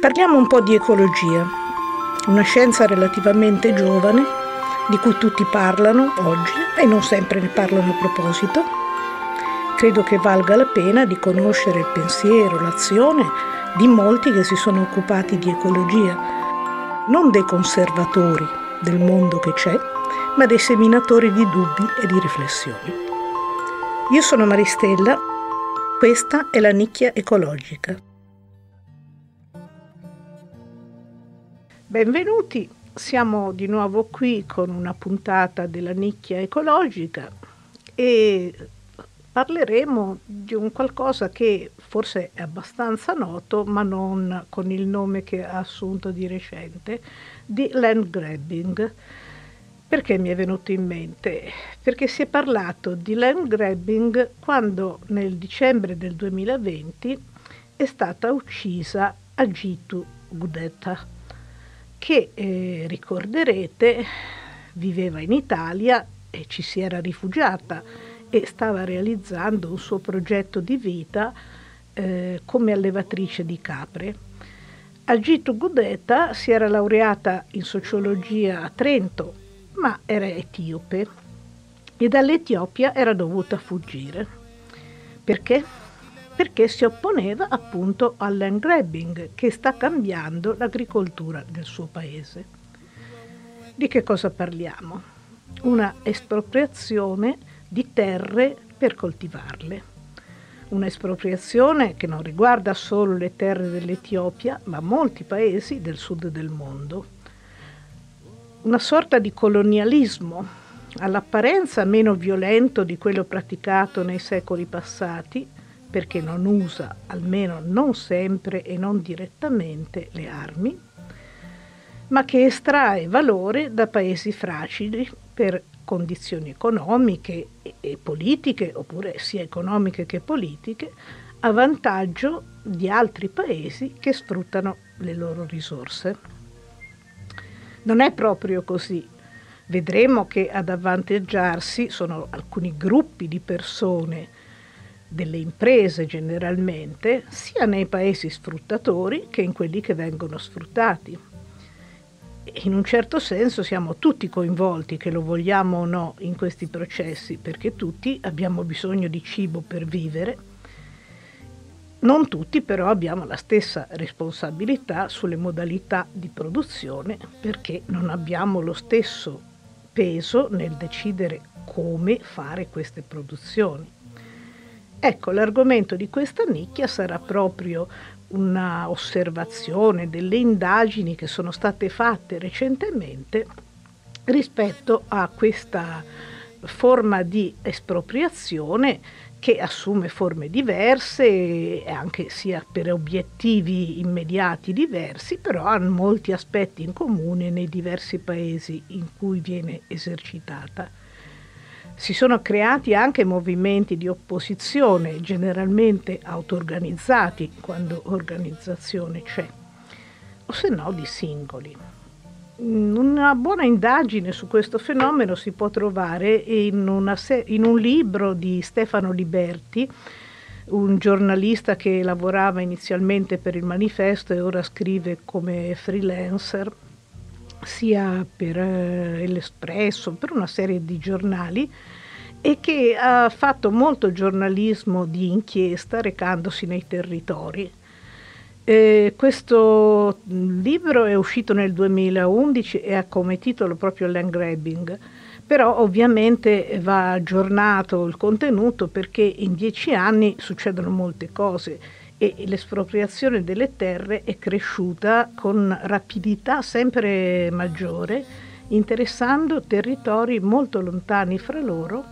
Parliamo un po' di ecologia, una scienza relativamente giovane di cui tutti parlano oggi e non sempre ne parlano a proposito. Credo che valga la pena di conoscere il pensiero, l'azione di molti che si sono occupati di ecologia, non dei conservatori del mondo che c'è, ma dei seminatori di dubbi e di riflessioni. Io sono Maristella, questa è la nicchia ecologica. Benvenuti, siamo di nuovo qui con una puntata della nicchia ecologica e parleremo di un qualcosa che forse è abbastanza noto, ma non con il nome che ha assunto di recente, di land grabbing. Perché mi è venuto in mente? Perché si è parlato di land grabbing quando nel dicembre del 2020 è stata uccisa Agitu Gudeta che eh, ricorderete viveva in Italia e ci si era rifugiata e stava realizzando un suo progetto di vita eh, come allevatrice di capre. Agitu Gudeta si era laureata in sociologia a Trento, ma era etiope e dall'Etiopia era dovuta fuggire. Perché? Perché si opponeva appunto al land grabbing che sta cambiando l'agricoltura del suo paese. Di che cosa parliamo? Una espropriazione di terre per coltivarle. Un'espropriazione che non riguarda solo le terre dell'Etiopia, ma molti paesi del sud del mondo. Una sorta di colonialismo, all'apparenza meno violento di quello praticato nei secoli passati, perché non usa, almeno non sempre e non direttamente, le armi, ma che estrae valore da paesi fragili per condizioni economiche e politiche, oppure sia economiche che politiche, a vantaggio di altri paesi che sfruttano le loro risorse. Non è proprio così. Vedremo che ad avvantaggiarsi sono alcuni gruppi di persone delle imprese generalmente, sia nei paesi sfruttatori che in quelli che vengono sfruttati. In un certo senso siamo tutti coinvolti, che lo vogliamo o no, in questi processi, perché tutti abbiamo bisogno di cibo per vivere. Non tutti però abbiamo la stessa responsabilità sulle modalità di produzione perché non abbiamo lo stesso peso nel decidere come fare queste produzioni. Ecco, l'argomento di questa nicchia sarà proprio una osservazione delle indagini che sono state fatte recentemente rispetto a questa forma di espropriazione che assume forme diverse, anche sia per obiettivi immediati diversi, però ha molti aspetti in comune nei diversi paesi in cui viene esercitata si sono creati anche movimenti di opposizione, generalmente auto-organizzati, quando organizzazione c'è, o se no di singoli. Una buona indagine su questo fenomeno si può trovare in, se- in un libro di Stefano Liberti, un giornalista che lavorava inizialmente per il manifesto e ora scrive come freelancer sia per eh, l'Espresso, per una serie di giornali e che ha fatto molto giornalismo di inchiesta recandosi nei territori. Eh, questo libro è uscito nel 2011 e ha come titolo proprio Land Grabbing, però ovviamente va aggiornato il contenuto perché in dieci anni succedono molte cose e l'espropriazione delle terre è cresciuta con rapidità sempre maggiore, interessando territori molto lontani fra loro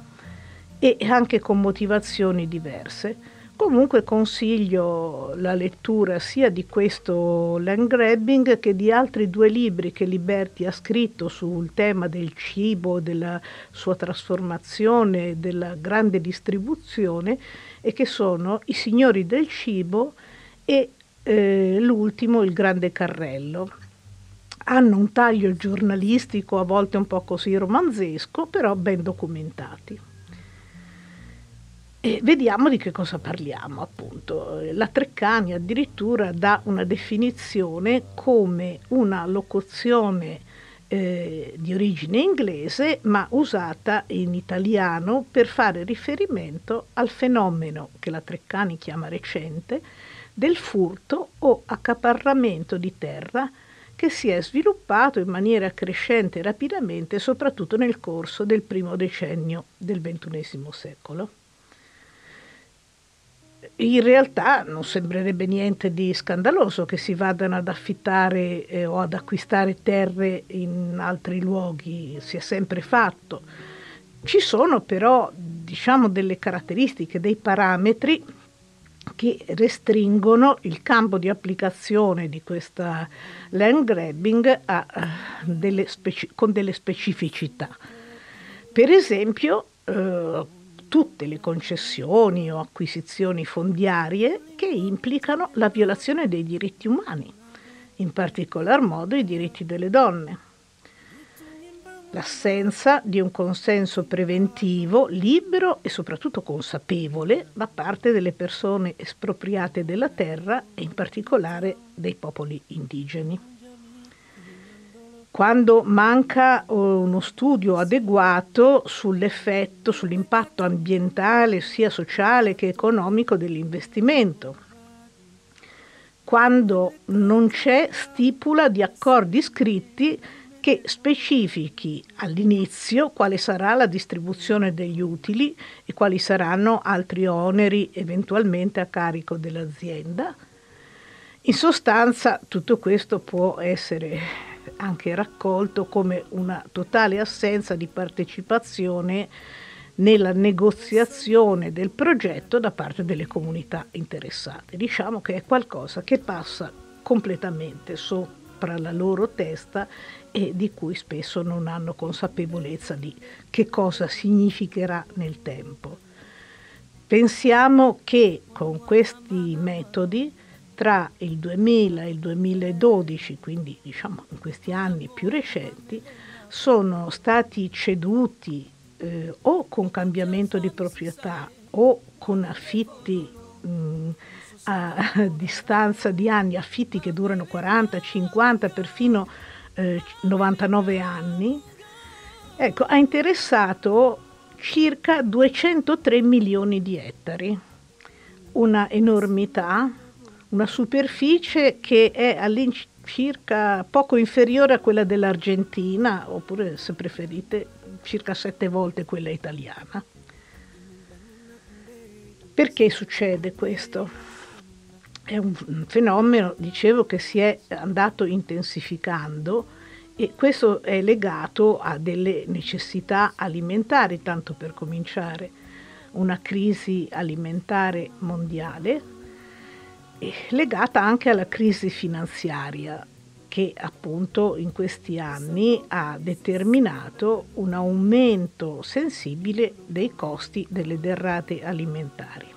e anche con motivazioni diverse. Comunque consiglio la lettura sia di questo land grabbing che di altri due libri che Liberti ha scritto sul tema del cibo, della sua trasformazione, della grande distribuzione e che sono I signori del cibo e eh, l'ultimo Il grande carrello. Hanno un taglio giornalistico, a volte un po' così romanzesco, però ben documentati. E vediamo di che cosa parliamo, appunto. La Treccani addirittura dà una definizione come una locuzione eh, di origine inglese ma usata in italiano per fare riferimento al fenomeno che la Treccani chiama recente del furto o accaparramento di terra che si è sviluppato in maniera crescente rapidamente soprattutto nel corso del primo decennio del XXI secolo in realtà non sembrerebbe niente di scandaloso che si vadano ad affittare eh, o ad acquistare terre in altri luoghi, si è sempre fatto. Ci sono però, diciamo, delle caratteristiche, dei parametri che restringono il campo di applicazione di questa land grabbing a, a delle speci- con delle specificità. Per esempio, eh, tutte le concessioni o acquisizioni fondiarie che implicano la violazione dei diritti umani, in particolar modo i diritti delle donne. L'assenza di un consenso preventivo, libero e soprattutto consapevole da parte delle persone espropriate della terra e in particolare dei popoli indigeni quando manca uh, uno studio adeguato sull'effetto, sull'impatto ambientale sia sociale che economico dell'investimento, quando non c'è stipula di accordi scritti che specifichi all'inizio quale sarà la distribuzione degli utili e quali saranno altri oneri eventualmente a carico dell'azienda. In sostanza tutto questo può essere anche raccolto come una totale assenza di partecipazione nella negoziazione del progetto da parte delle comunità interessate. Diciamo che è qualcosa che passa completamente sopra la loro testa e di cui spesso non hanno consapevolezza di che cosa significherà nel tempo. Pensiamo che con questi metodi tra il 2000 e il 2012, quindi diciamo in questi anni più recenti, sono stati ceduti eh, o con cambiamento di proprietà o con affitti mh, a, a, distanza di anni, affitti che durano 40, 50, perfino eh, 99 anni, ecco, ha interessato circa 203 milioni di ettari, una enormità una superficie che è all'incirca poco inferiore a quella dell'Argentina, oppure se preferite circa sette volte quella italiana. Perché succede questo? È un fenomeno, dicevo, che si è andato intensificando e questo è legato a delle necessità alimentari, tanto per cominciare, una crisi alimentare mondiale legata anche alla crisi finanziaria che appunto in questi anni ha determinato un aumento sensibile dei costi delle derrate alimentari.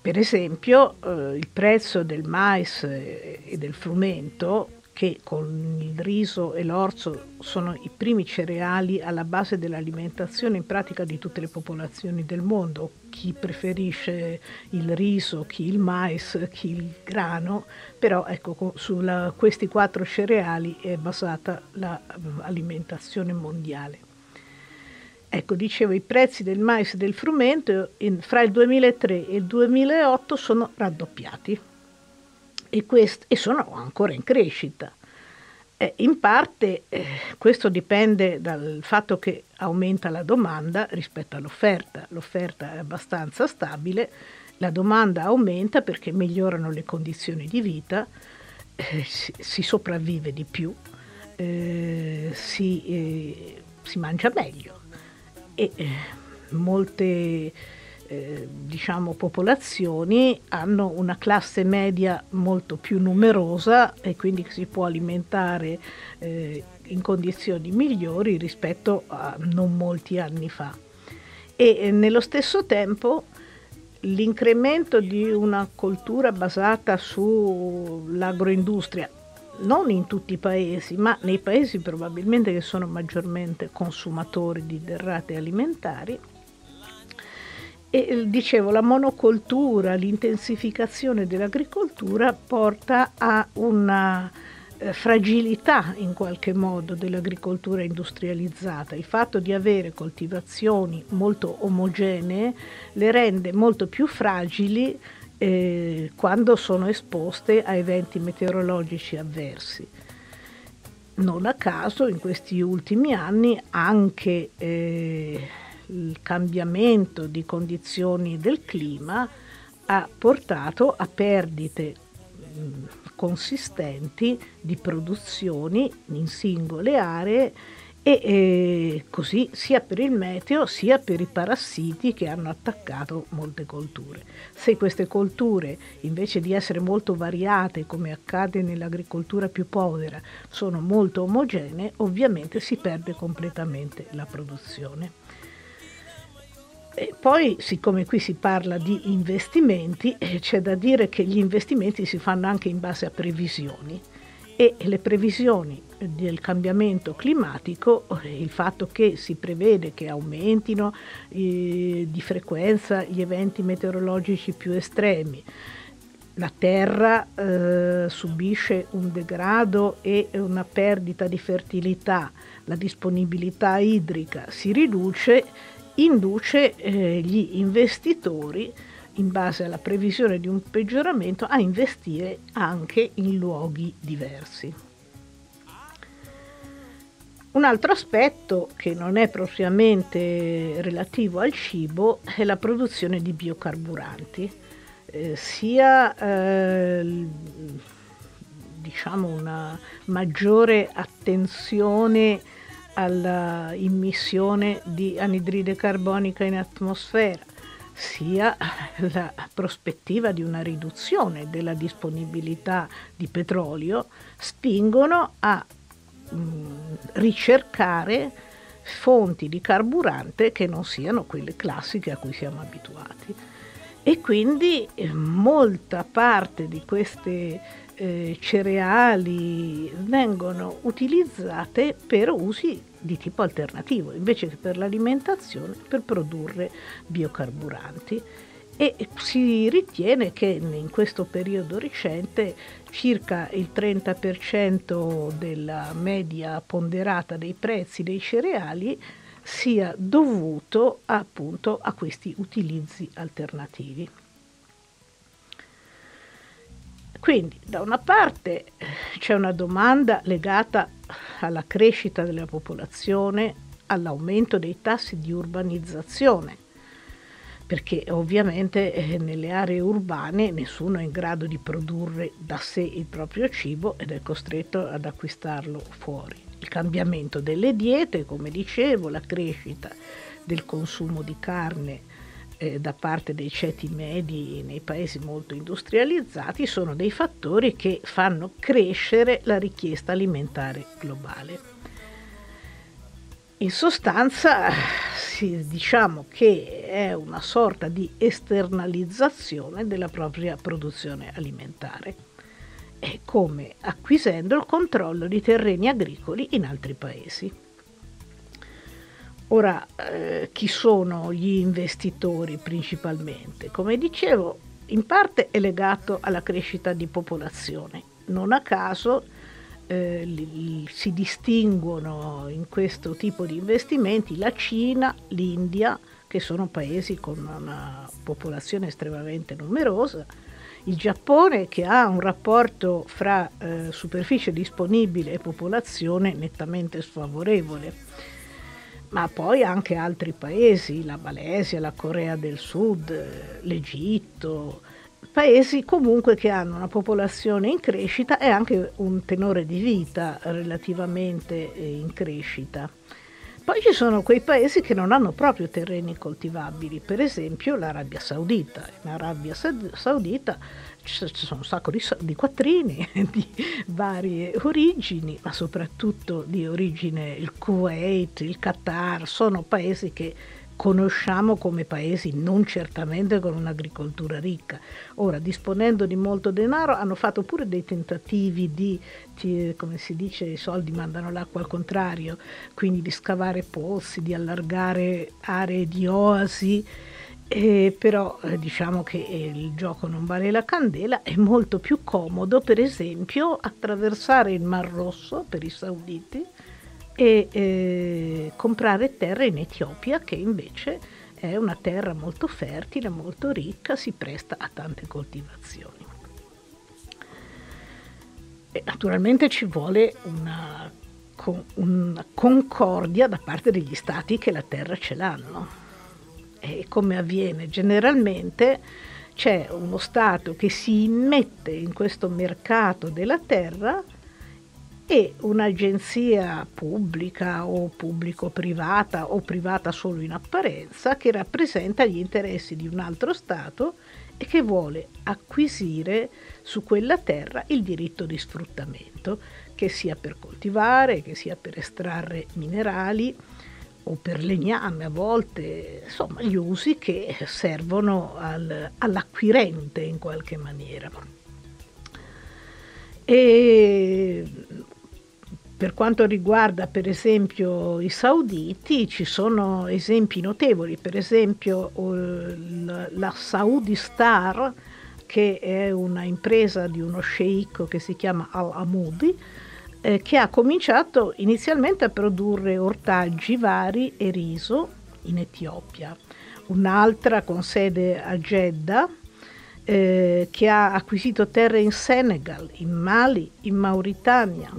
Per esempio eh, il prezzo del mais e del frumento che con il riso e l'orzo sono i primi cereali alla base dell'alimentazione in pratica di tutte le popolazioni del mondo, chi preferisce il riso, chi il mais, chi il grano, però ecco, su questi quattro cereali è basata l'alimentazione mondiale. Ecco, dicevo, i prezzi del mais e del frumento in, fra il 2003 e il 2008 sono raddoppiati e, quest- e sono ancora in crescita. Eh, in parte eh, questo dipende dal fatto che aumenta la domanda rispetto all'offerta. L'offerta è abbastanza stabile, la domanda aumenta perché migliorano le condizioni di vita, eh, si, si, sopravvive di più, eh, si, eh, si, mangia meglio e eh, molte eh, diciamo, popolazioni hanno una classe media molto più numerosa e quindi si può alimentare eh, in condizioni migliori rispetto a non molti anni fa. E eh, nello stesso tempo l'incremento di una cultura basata sull'agroindustria, non in tutti i paesi, ma nei paesi probabilmente che sono maggiormente consumatori di derrate alimentari, E dicevo, la monocoltura, l'intensificazione dell'agricoltura porta a una eh, fragilità in qualche modo dell'agricoltura industrializzata. Il fatto di avere coltivazioni molto omogenee le rende molto più fragili eh, quando sono esposte a eventi meteorologici avversi. Non a caso in questi ultimi anni anche eh, il cambiamento di condizioni del clima ha portato a perdite consistenti di produzioni in singole aree e eh, così sia per il meteo sia per i parassiti che hanno attaccato molte colture. Se queste colture invece di essere molto variate come accade nell'agricoltura più povera sono molto omogenee, ovviamente si perde completamente la produzione. E poi, siccome qui si parla di investimenti, eh, c'è da dire che gli investimenti si fanno anche in base a previsioni. E le previsioni del cambiamento climatico, eh, il fatto che si prevede che aumentino eh, di frequenza gli eventi meteorologici più estremi, la terra eh, subisce un degrado e una perdita di fertilità, la disponibilità idrica si riduce induce eh, gli investitori, in base alla previsione di un peggioramento, a investire anche in luoghi diversi. Un altro aspetto che non è propriamente relativo al cibo è la produzione di biocarburanti, eh, sia eh, diciamo una maggiore attenzione alla immissione di anidride carbonica in atmosfera, sia la prospettiva di una riduzione della disponibilità di petrolio, spingono a mh, mm, ricercare fonti di carburante che non siano quelle classiche a cui siamo abituati. E quindi eh, molta parte di queste eh, cereali vengono utilizzate per usi di tipo alternativo, invece che per l'alimentazione, per produrre biocarburanti. E si ritiene che in questo periodo recente circa il 30% della media ponderata dei prezzi dei cereali sia dovuto appunto a questi utilizzi alternativi. Quindi da una parte c'è una domanda legata alla crescita della popolazione, all'aumento dei tassi di urbanizzazione, perché ovviamente eh, nelle aree urbane nessuno è in grado di produrre da sé il proprio cibo ed è costretto ad acquistarlo fuori. Il cambiamento delle diete, come dicevo, la crescita del consumo di carne eh, da parte dei ceti medi nei paesi molto industrializzati sono dei fattori che fanno crescere la richiesta alimentare globale. In sostanza diciamo che è una sorta di esternalizzazione della propria produzione alimentare, come acquisendo il controllo di terreni agricoli in altri paesi. Ora, eh, chi sono gli investitori principalmente? Come dicevo, in parte è legato alla crescita di popolazione. Non a caso eh, li, si distinguono in questo tipo di investimenti la Cina, l'India, che sono paesi con una popolazione estremamente numerosa, il Giappone che ha un rapporto fra eh, superficie disponibile e popolazione nettamente sfavorevole ma poi anche altri paesi, la Malesia, la Corea del Sud, l'Egitto, paesi comunque che hanno una popolazione in crescita e anche un tenore di vita relativamente eh, in crescita. Poi ci sono quei paesi che non hanno proprio terreni coltivabili, per esempio l'Arabia Saudita. In Arabia Saudita ci sono un sacco di, di quattrini di varie origini, ma soprattutto di origine il Kuwait, il Qatar, sono paesi che conosciamo come paesi non certamente con un'agricoltura ricca. Ora, disponendo di molto denaro, hanno fatto pure dei tentativi di, di, come si dice, i soldi mandano l'acqua al contrario, quindi di scavare pozzi, di allargare aree di oasi E però eh, diciamo che il gioco non vale la candela, è molto più comodo per esempio attraversare il Mar Rosso per i sauditi e eh, comprare terra in Etiopia che invece è una terra molto fertile, molto ricca, si presta a tante coltivazioni. E naturalmente ci vuole una, una concordia da parte degli stati che la terra ce l'hanno e come avviene generalmente, c'è uno Stato che si immette in questo mercato della terra e un'agenzia pubblica o pubblico-privata o privata solo in apparenza che rappresenta gli interessi di un altro Stato e che vuole acquisire su quella terra il diritto di sfruttamento, che sia per coltivare, che sia per estrarre minerali, o per legname a volte, insomma gli usi che servono al, all'acquirente in qualche maniera. E per quanto riguarda per esempio i sauditi ci sono esempi notevoli, per esempio la Saudi Star che è una impresa di uno sceicco che si chiama Al-Amudi, eh, che ha cominciato inizialmente a produrre ortaggi vari e riso in Etiopia, un'altra con sede a Jeddah eh, che ha acquisito terre in Senegal, in Mali, in Mauritania,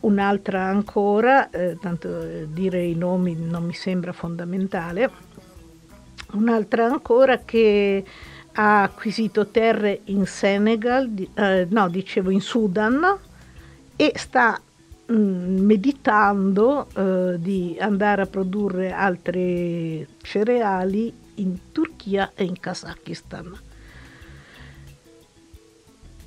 un'altra ancora, eh, tanto eh, dire i nomi non mi sembra fondamentale, un'altra ancora che ha acquisito terre in Senegal, eh, no dicevo in Sudan, e sta mm, meditando eh, di andare a produrre altri cereali in Turchia e in Kazakistan.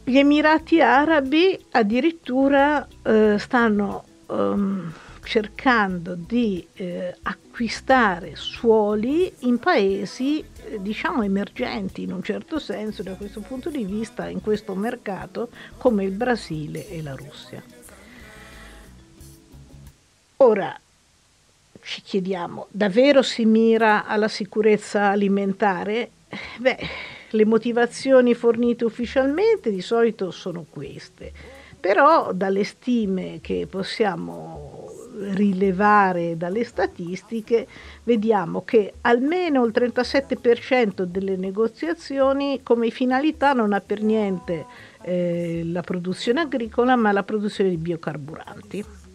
Gli Emirati Arabi addirittura eh, stanno um, cercando di eh, acquistare suoli in paesi eh, diciamo emergenti in un certo senso da questo punto di vista in questo mercato come il Brasile e la Russia. Ora ci chiediamo, davvero si mira alla sicurezza alimentare? Beh, le motivazioni fornite ufficialmente di solito sono queste, però dalle stime che possiamo rilevare dalle statistiche, vediamo che almeno il 37% delle negoziazioni come finalità non ha per niente eh, la produzione agricola, ma la produzione di biocarburanti.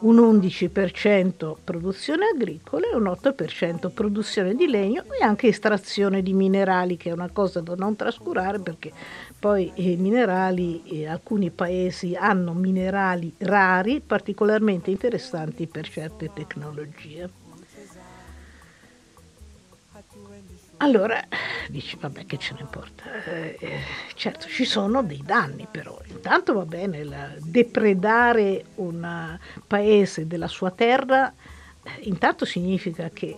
Un 11% produzione agricola e un 8% produzione di legno e anche estrazione di minerali, che è una cosa da non trascurare perché poi i minerali, eh, alcuni paesi hanno minerali rari particolarmente interessanti per certe tecnologie. Allora dici, vabbè, che ce ne importa? Eh, eh, certo, ci sono dei danni però. Intanto va bene, la, depredare un paese della sua terra, eh, intanto significa che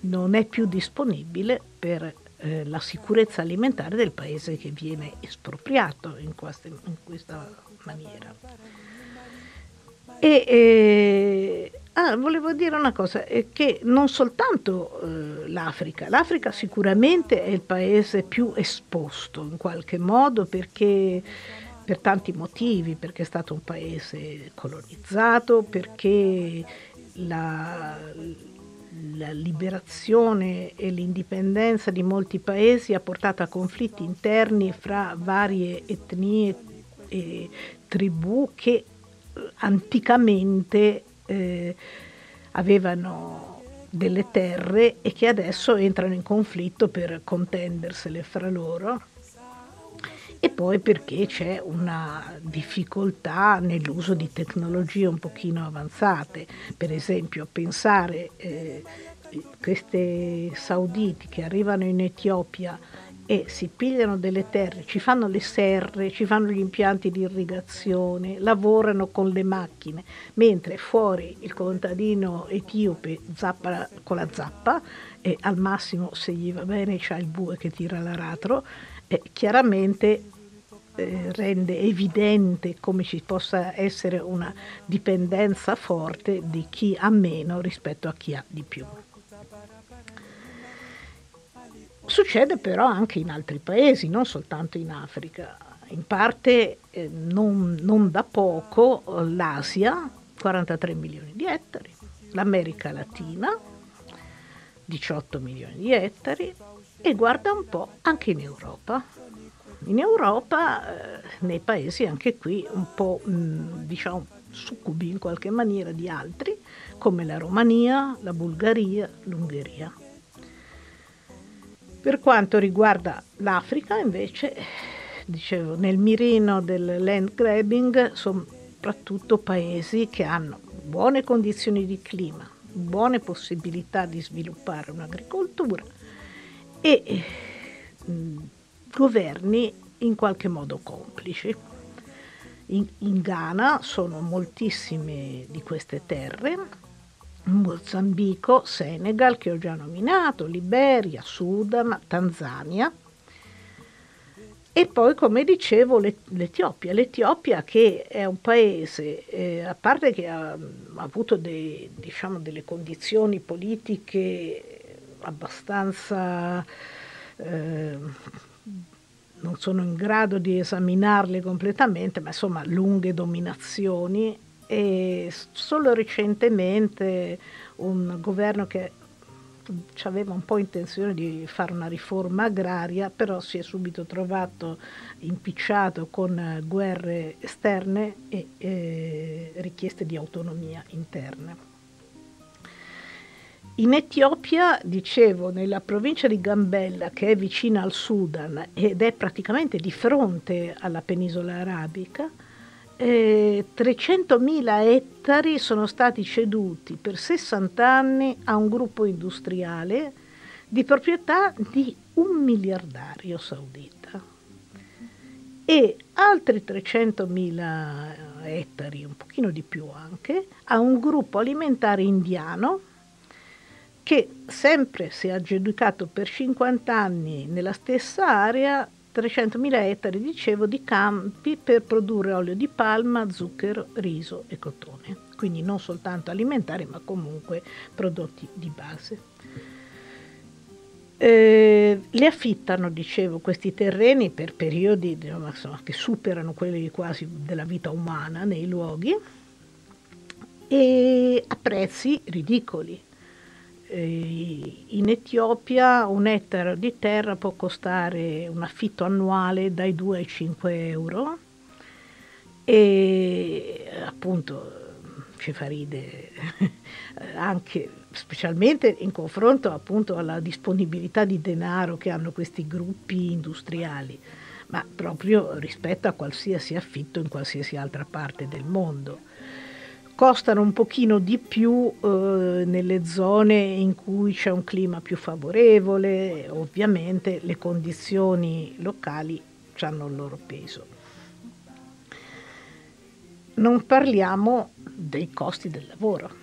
non è più disponibile per eh, la sicurezza alimentare del paese che viene espropriato in, queste, in questa maniera. E, eh, ah, volevo dire una cosa, eh, che non soltanto eh, l'Africa, l'Africa sicuramente è il paese più esposto in qualche modo perché per tanti motivi, perché è stato un paese colonizzato, perché la, la liberazione e l'indipendenza di molti paesi ha portato a conflitti interni fra varie etnie e tribù che eh, anticamente eh, avevano delle terre e che adesso entrano in conflitto per contendersele fra loro. E poi perché c'è una difficoltà nell'uso di tecnologie un pochino avanzate, per esempio pensare eh, queste sauditi che arrivano in Etiopia e si pigliano delle terre, ci fanno le serre, ci fanno gli impianti di irrigazione, lavorano con le macchine, mentre fuori il contadino etiope zappa con la zappa e al massimo se gli va bene c'ha il bue che tira l'aratro, e chiaramente eh, rende evidente come ci possa essere una dipendenza forte di chi ha meno rispetto a chi ha di più. Succede però anche in altri paesi, non soltanto in Africa. In parte eh, non, non da poco l'Asia, 43 milioni di ettari, l'America Latina, 18 milioni di ettari, e guarda un po' anche in Europa. In Europa, eh, nei paesi anche qui un po' mh, diciamo succubi in qualche maniera di altri, come la Romania, la Bulgaria, l'Ungheria. Per quanto riguarda l'Africa, invece, dicevo, nel mirino del land grabbing soprattutto paesi che hanno buone condizioni di clima, buone possibilità di sviluppare un'agricoltura e governi in qualche modo complici. In, in Ghana sono moltissime di queste terre, Mozambico, Senegal che ho già nominato, Liberia, Sudan, Tanzania. E poi come dicevo l'Etiopia, l'Etiopia che è un paese, eh, a parte che ha, ha avuto dei, diciamo, delle condizioni politiche abbastanza eh, non sono in grado di esaminarle completamente, ma insomma lunghe dominazioni e solo recentemente un governo che aveva un po' intenzione di fare una riforma agraria, però si è subito trovato impicciato con guerre esterne e eh, richieste di autonomia interna. In Etiopia, dicevo, nella provincia di Gambella, che è vicina al Sudan ed è praticamente di fronte alla penisola arabica, eh, 300.000 ettari sono stati ceduti per 60 anni a un gruppo industriale di proprietà di un miliardario saudita. E altri 300.000 ettari, un pochino di più anche, a un gruppo alimentare indiano che sempre si è aggiudicato per 50 anni nella stessa area 300.000 ettari, dicevo, di campi per produrre olio di palma, zucchero, riso e cotone. Quindi non soltanto alimentari, ma comunque prodotti di base. Eh, li affittano, dicevo, questi terreni per periodi insomma, che superano quelli quasi della vita umana nei luoghi e a prezzi ridicoli in Etiopia un ettaro di terra può costare un affitto annuale dai 2 ai 5 euro e appunto ci fa ridere anche specialmente in confronto appunto alla disponibilità di denaro che hanno questi gruppi industriali ma proprio rispetto a qualsiasi affitto in qualsiasi altra parte del mondo costano un pochino di più eh, nelle zone in cui c'è un clima più favorevole, ovviamente le condizioni locali hanno il loro peso. Non parliamo dei costi del lavoro.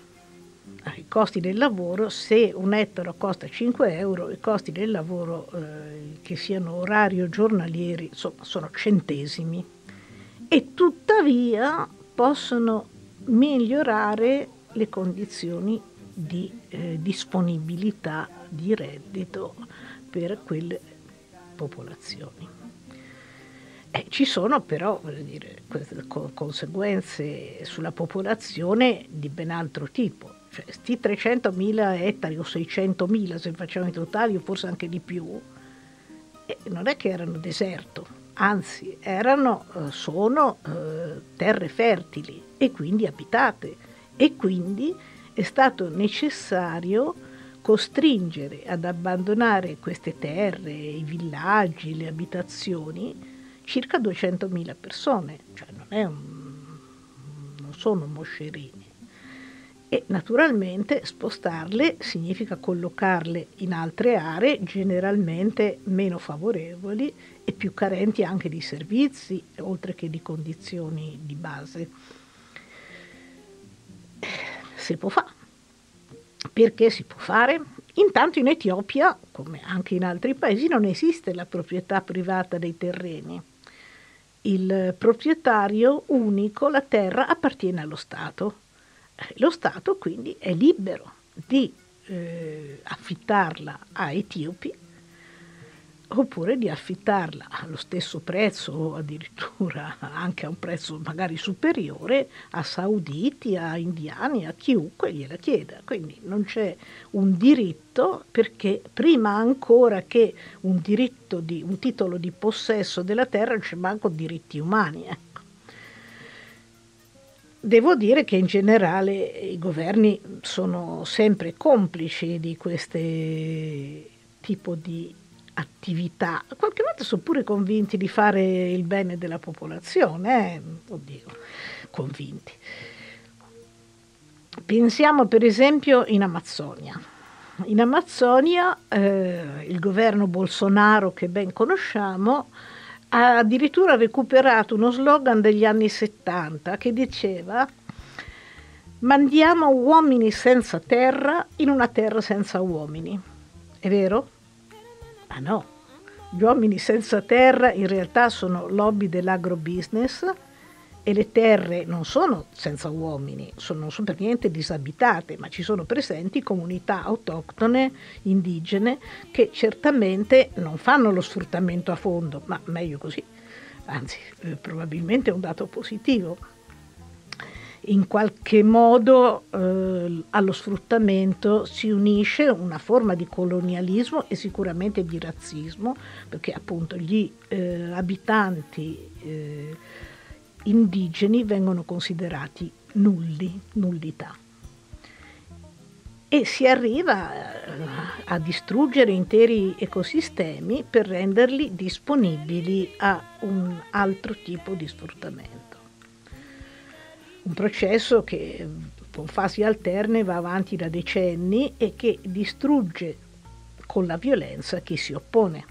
I costi del lavoro, se un ettaro costa 5 euro, i costi del lavoro, eh, che siano orari o giornalieri, insomma, sono centesimi. E tuttavia possono migliorare le condizioni di eh, disponibilità di reddito per quelle popolazioni. Eh, ci sono però dire, conseguenze sulla popolazione di ben altro tipo. Cioè, sti 300.000 ettari o 600.000 se facciamo i totali o forse anche di più, eh, non è che erano deserto, anzi erano, eh, sono eh, terre fertili e quindi abitate e quindi è stato necessario costringere ad abbandonare queste terre, i villaggi, le abitazioni circa 200.000 persone, cioè non, un, non sono moscerini. E naturalmente spostarle significa collocarle in altre aree generalmente meno favorevoli e più carenti anche di servizi, oltre che di condizioni di base si può fare. Perché si può fare? Intanto in Etiopia, come anche in altri paesi, non esiste la proprietà privata dei terreni. Il proprietario unico, la terra, appartiene allo Stato. Lo Stato quindi è libero di eh, affittarla a etiopi oppure di affittarla allo stesso prezzo o addirittura anche a un prezzo magari superiore a sauditi, a indiani, a chiunque gliela chieda. Quindi non c'è un diritto perché prima ancora che un di un titolo di possesso della terra c'è manco diritti umani. Ecco. Devo dire che in generale i governi sono sempre complici di questo tipo di attività, qualche volta sono pure convinti di fare il bene della popolazione, eh? oddio, convinti. Pensiamo per esempio in Amazzonia. In Amazzonia eh, il governo Bolsonaro che ben conosciamo ha addirittura recuperato uno slogan degli anni 70 che diceva mandiamo uomini senza terra in una terra senza uomini. È vero? Ma no, gli uomini senza terra in realtà sono lobby dell'agrobusiness e le terre non sono senza uomini, sono, non sono per niente disabitate, ma ci sono presenti comunità autoctone, indigene, che certamente non fanno lo sfruttamento a fondo, ma meglio così, anzi eh, probabilmente è un dato positivo in qualche modo eh, allo sfruttamento si unisce una forma di colonialismo e sicuramente di razzismo, perché appunto gli eh, abitanti eh, indigeni vengono considerati nulli, nullità. E si arriva eh, a distruggere interi ecosistemi per renderli disponibili a un altro tipo di sfruttamento un processo che con fasi alterne va avanti da decenni e che distrugge con la violenza chi si oppone.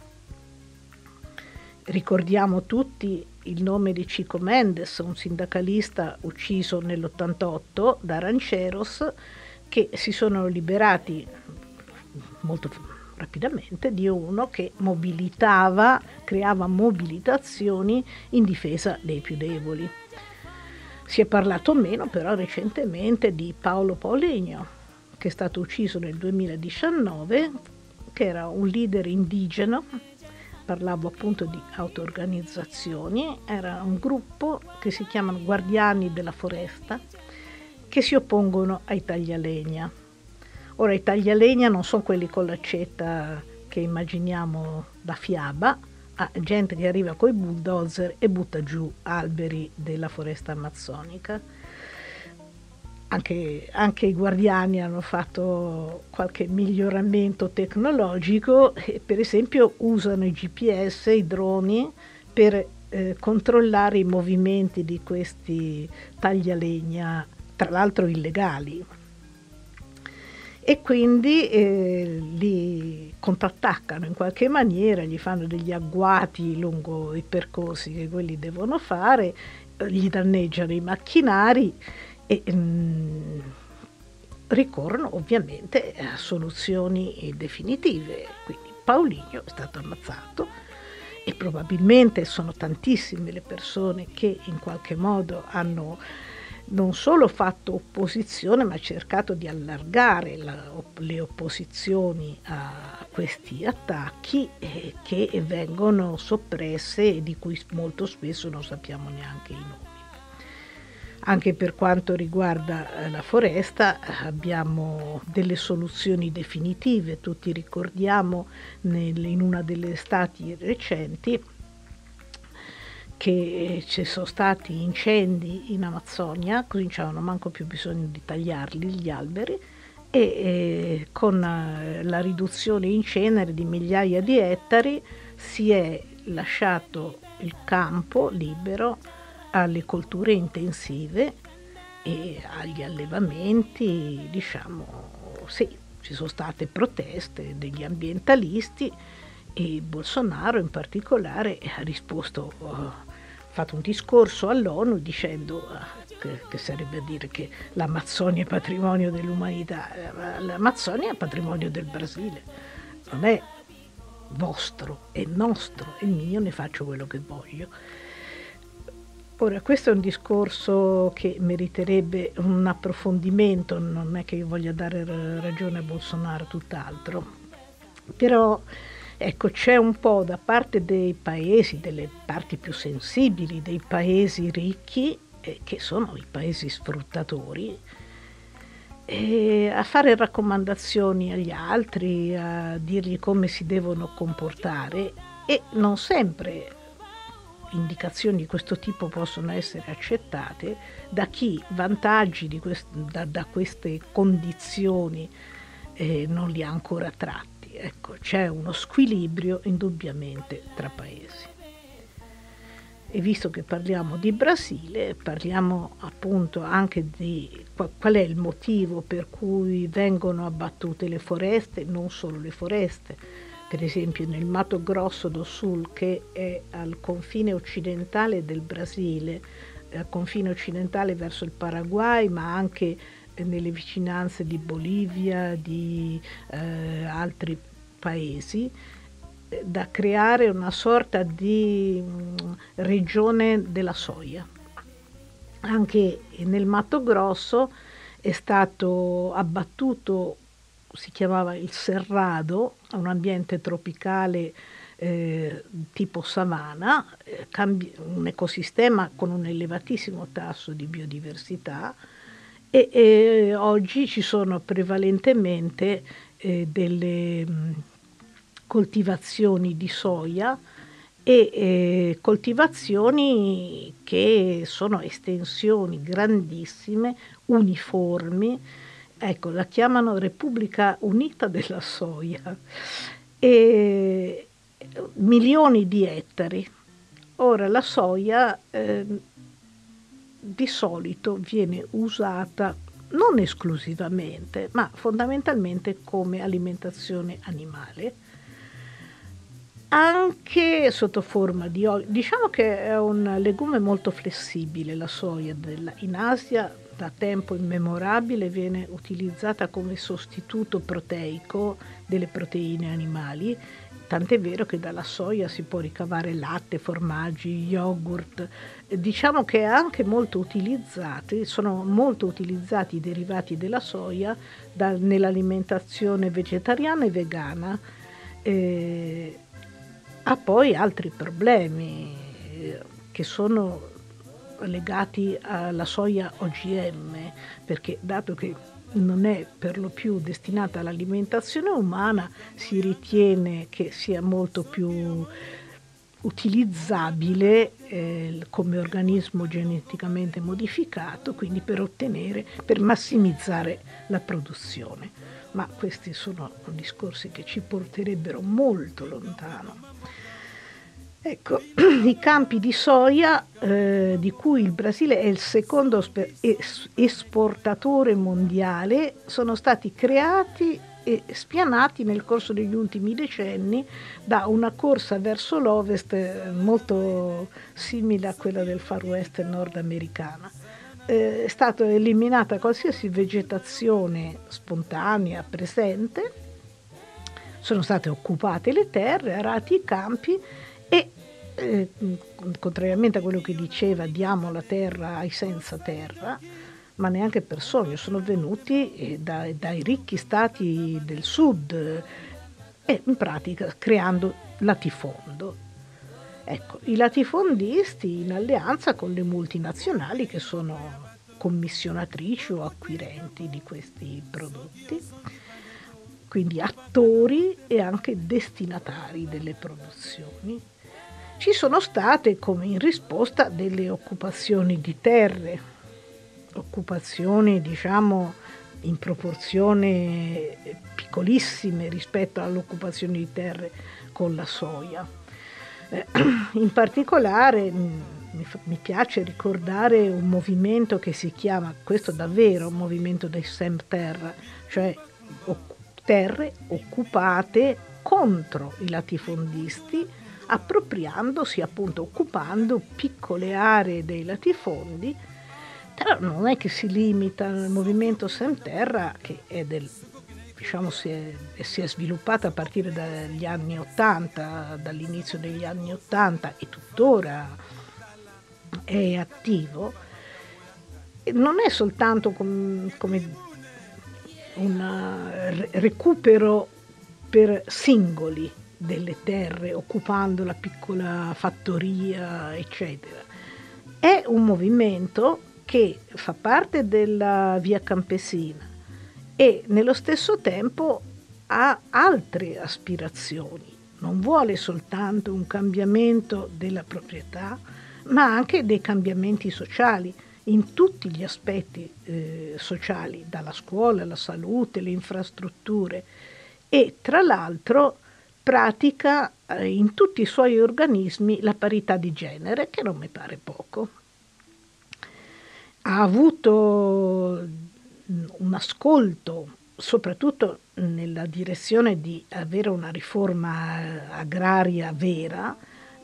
Ricordiamo tutti il nome di Chico Mendes, un sindacalista ucciso nell'88 da rancheros che si sono liberati molto rapidamente di uno che mobilitava, creava mobilitazioni in difesa dei più deboli. Si è parlato meno però recentemente di Paolo Pauligno, che è stato ucciso nel 2019, che era un leader indigeno, parlavo appunto di auto-organizzazioni, era un gruppo che si chiamano Guardiani della Foresta, che si oppongono ai taglialegna. Ora i taglialegna non sono quelli con l'accetta che immaginiamo da fiaba, a gente che arriva con i bulldozer e butta giù alberi della foresta amazzonica. Anche, anche, i guardiani hanno fatto qualche miglioramento tecnologico e per esempio usano i GPS, i droni, per eh, controllare i movimenti di questi taglialegna, tra l'altro illegali e quindi eh, li contrattaccano in qualche maniera, gli fanno degli agguati lungo i percorsi che quelli devono fare, gli danneggiano i macchinari e mh, mm, ricorrono ovviamente a soluzioni definitive. Quindi Paulinho è stato ammazzato e probabilmente sono tantissime le persone che in qualche modo hanno non solo fatto opposizione, ma cercato di allargare la, le opposizioni a questi attacchi eh, che vengono soppresse e di cui molto spesso non sappiamo neanche i nomi. Anche per quanto riguarda eh, la foresta abbiamo delle soluzioni definitive, tutti ricordiamo nel, in una delle estati recenti che ci sono stati incendi in Amazzonia, così non c'erano manco più bisogno di tagliarli gli alberi e, e con eh, la riduzione in cenere di migliaia di ettari si è lasciato il campo libero alle colture intensive e agli allevamenti, diciamo, sì, ci sono state proteste degli ambientalisti e Bolsonaro in particolare ha risposto uh, fatto un discorso all'ONU dicendo eh, che, che, sarebbe a dire che l'Amazzonia è patrimonio dell'umanità, eh, l'Amazzonia è patrimonio del Brasile, non è vostro, è nostro, è mio, ne faccio quello che voglio. Ora, questo è un discorso che meriterebbe un approfondimento, non è che io voglia dare ragione a Bolsonaro, tutt'altro, però Ecco, c'è un po' da parte dei paesi, delle parti più sensibili dei paesi ricchi, eh, che sono i paesi sfruttatori, eh, a fare raccomandazioni agli altri, a dirgli come si devono comportare e non sempre indicazioni di questo tipo possono essere accettate da chi vantaggi quest- da, da, queste condizioni eh, non li ha ancora tratti. Ecco, c'è uno squilibrio indubbiamente tra paesi. E visto che parliamo di Brasile, parliamo appunto anche di qual è il motivo per cui vengono abbattute le foreste, non solo le foreste, per esempio nel Mato Grosso do Sul che è al confine occidentale del Brasile, al confine occidentale verso il Paraguay, ma anche nelle vicinanze di Bolivia, di eh, altri paesi, da creare una sorta di mm, regione della soia. Anche nel Mato Grosso è stato abbattuto, si chiamava il Serrado, un ambiente tropicale eh, tipo savana, eh, un ecosistema con un elevatissimo tasso di biodiversità e, e oggi ci sono prevalentemente eh, delle mm, coltivazioni di soia e eh, coltivazioni che sono estensioni grandissime, uniformi, ecco, la chiamano Repubblica Unita della Soia, e milioni di ettari. Ora la soia eh, di solito viene usata non esclusivamente, ma fondamentalmente come alimentazione animale anche sotto forma di olio. Diciamo che è un legume molto flessibile la soia. in Asia da tempo immemorabile viene utilizzata come sostituto proteico delle proteine animali, tant'è vero che dalla soia si può ricavare latte, formaggi, yogurt. Diciamo che anche molto utilizzati, sono molto utilizzati i derivati della soia da, nell'alimentazione vegetariana e vegana. Eh, ha poi altri problemi eh, che sono legati alla soia OGM, perché dato che non è per lo più destinata all'alimentazione umana, si ritiene che sia molto più utilizzabile eh, come organismo geneticamente modificato, quindi per ottenere, per massimizzare la produzione. Ma questi sono discorsi che ci porterebbero molto lontano. Ecco, i campi di soia, eh, di cui il Brasile è il secondo es- esportatore mondiale, sono stati creati e spianati nel corso degli ultimi decenni da una corsa verso l'ovest eh, molto simile a quella del Far West nordamericana. Eh, è stata eliminata qualsiasi vegetazione spontanea presente, sono state occupate le terre, arati i campi e eh, contrariamente a quello che diceva diamo la terra ai senza terra, ma neanche per sogno, sono venuti eh, dai, dai ricchi stati del sud e eh, in pratica creando latifondo. Ecco, i latifondisti in alleanza con le multinazionali che sono commissionatrici o acquirenti di questi prodotti, quindi attori e anche destinatari delle produzioni ci sono state come in risposta delle occupazioni di terre, occupazioni diciamo in proporzione piccolissime rispetto all'occupazione di terre con la soia. Eh, in particolare mm, mi, piace ricordare un movimento che si chiama, questo davvero movimento dei Semterra, cioè terre occupate contro i latifondisti appropriandosi, appunto occupando piccole aree dei latifondi, però non è che si limita al movimento Semterra che è del, diciamo, si, è, si è sviluppato a partire dagli anni 80, dall'inizio degli anni 80 e tuttora è attivo, non è soltanto com, come un recupero per singoli delle terre occupando la piccola fattoria, eccetera. È un movimento che fa parte della via campesina e nello stesso tempo ha altre aspirazioni. Non vuole soltanto un cambiamento della proprietà, ma anche dei cambiamenti sociali in tutti gli aspetti eh, sociali, dalla scuola alla salute, le infrastrutture e tra l'altro pratica eh, in tutti i suoi organismi la parità di genere, che non mi pare poco. Ha avuto un ascolto soprattutto nella direzione di avere una riforma agraria vera,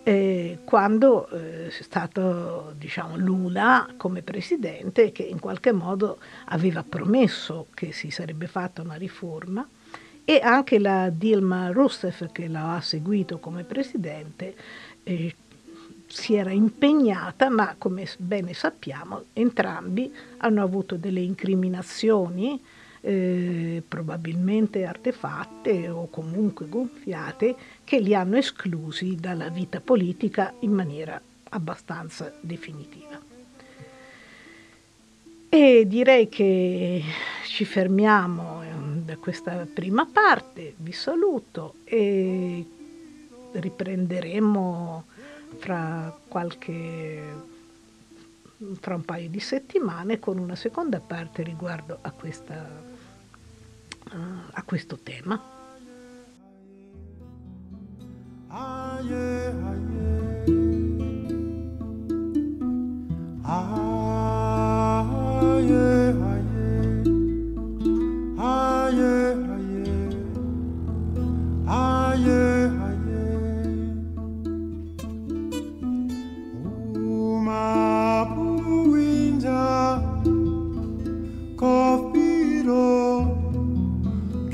eh, quando eh, è stato diciamo, Lula come presidente che in qualche modo aveva promesso che si sarebbe fatta una riforma e anche la Dilma Rousseff che l'ha seguito come presidente eh, si era impegnata, ma come bene sappiamo entrambi hanno avuto delle incriminazioni eh, probabilmente artefatte o comunque gonfiate, che li hanno esclusi dalla vita politica in maniera abbastanza definitiva. E direi che ci fermiamo eh, da questa prima parte, vi saluto e riprenderemo fra qualche fra un paio di settimane con una seconda parte riguardo a questa a questo tema. Aye, aye. Aye,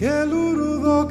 che loro